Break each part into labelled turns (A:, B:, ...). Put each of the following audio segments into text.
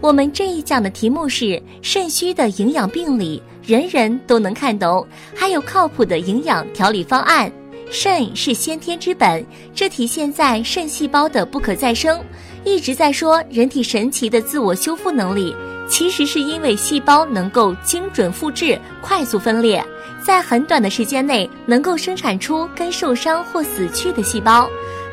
A: 我们这一讲的题目是肾虚的营养病理，人人都能看懂，还有靠谱的营养调理方案。肾是先天之本，这体现在肾细胞的不可再生。一直在说人体神奇的自我修复能力，其实是因为细胞能够精准复制、快速分裂，在很短的时间内能够生产出跟受伤或死去的细胞。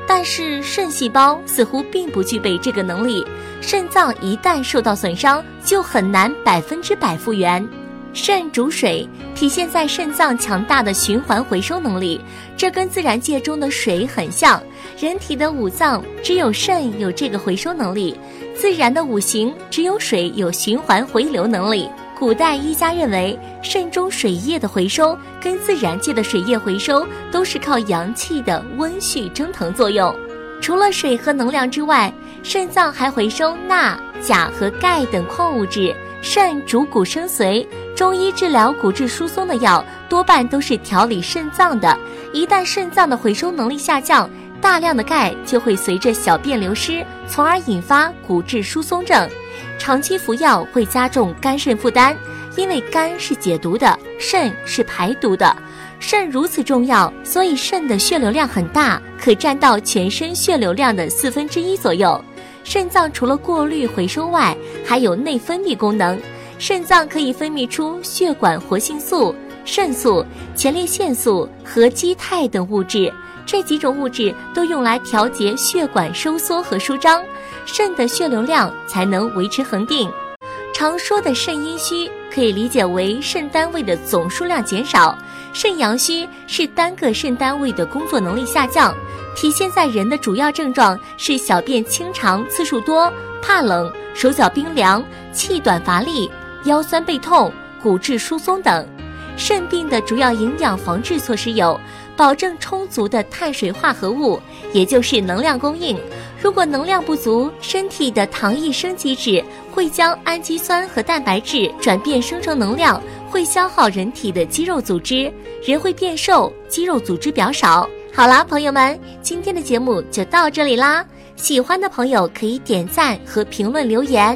A: 但是肾细胞似乎并不具备这个能力，肾脏一旦受到损伤，就很难百分之百复原。肾主水，体现在肾脏强大的循环回收能力，这跟自然界中的水很像。人体的五脏只有肾有这个回收能力，自然的五行只有水有循环回流能力。古代医家认为，肾中水液的回收跟自然界的水液回收都是靠阳气的温煦蒸腾作用。除了水和能量之外，肾脏还回收钠、钾和钙等矿物质。肾主骨生髓，中医治疗骨质疏松的药多半都是调理肾脏的。一旦肾脏的回收能力下降，大量的钙就会随着小便流失，从而引发骨质疏松症。长期服药会加重肝肾负担，因为肝是解毒的，肾是排毒的。肾如此重要，所以肾的血流量很大，可占到全身血流量的四分之一左右。肾脏除了过滤回收外，还有内分泌功能。肾脏可以分泌出血管活性素、肾素、前列腺素和肌肽等物质，这几种物质都用来调节血管收缩和舒张。肾的血流量才能维持恒定。常说的肾阴虚，可以理解为肾单位的总数量减少；肾阳虚是单个肾单位的工作能力下降。体现在人的主要症状是小便清长次数多、怕冷、手脚冰凉、气短乏力、腰酸背痛、骨质疏松等。肾病的主要营养防治措施有：保证充足的碳水化合物，也就是能量供应。如果能量不足，身体的糖异生机制会将氨基酸和蛋白质转变生成能量，会消耗人体的肌肉组织，人会变瘦，肌肉组织表少。好啦，朋友们，今天的节目就到这里啦。喜欢的朋友可以点赞和评论留言。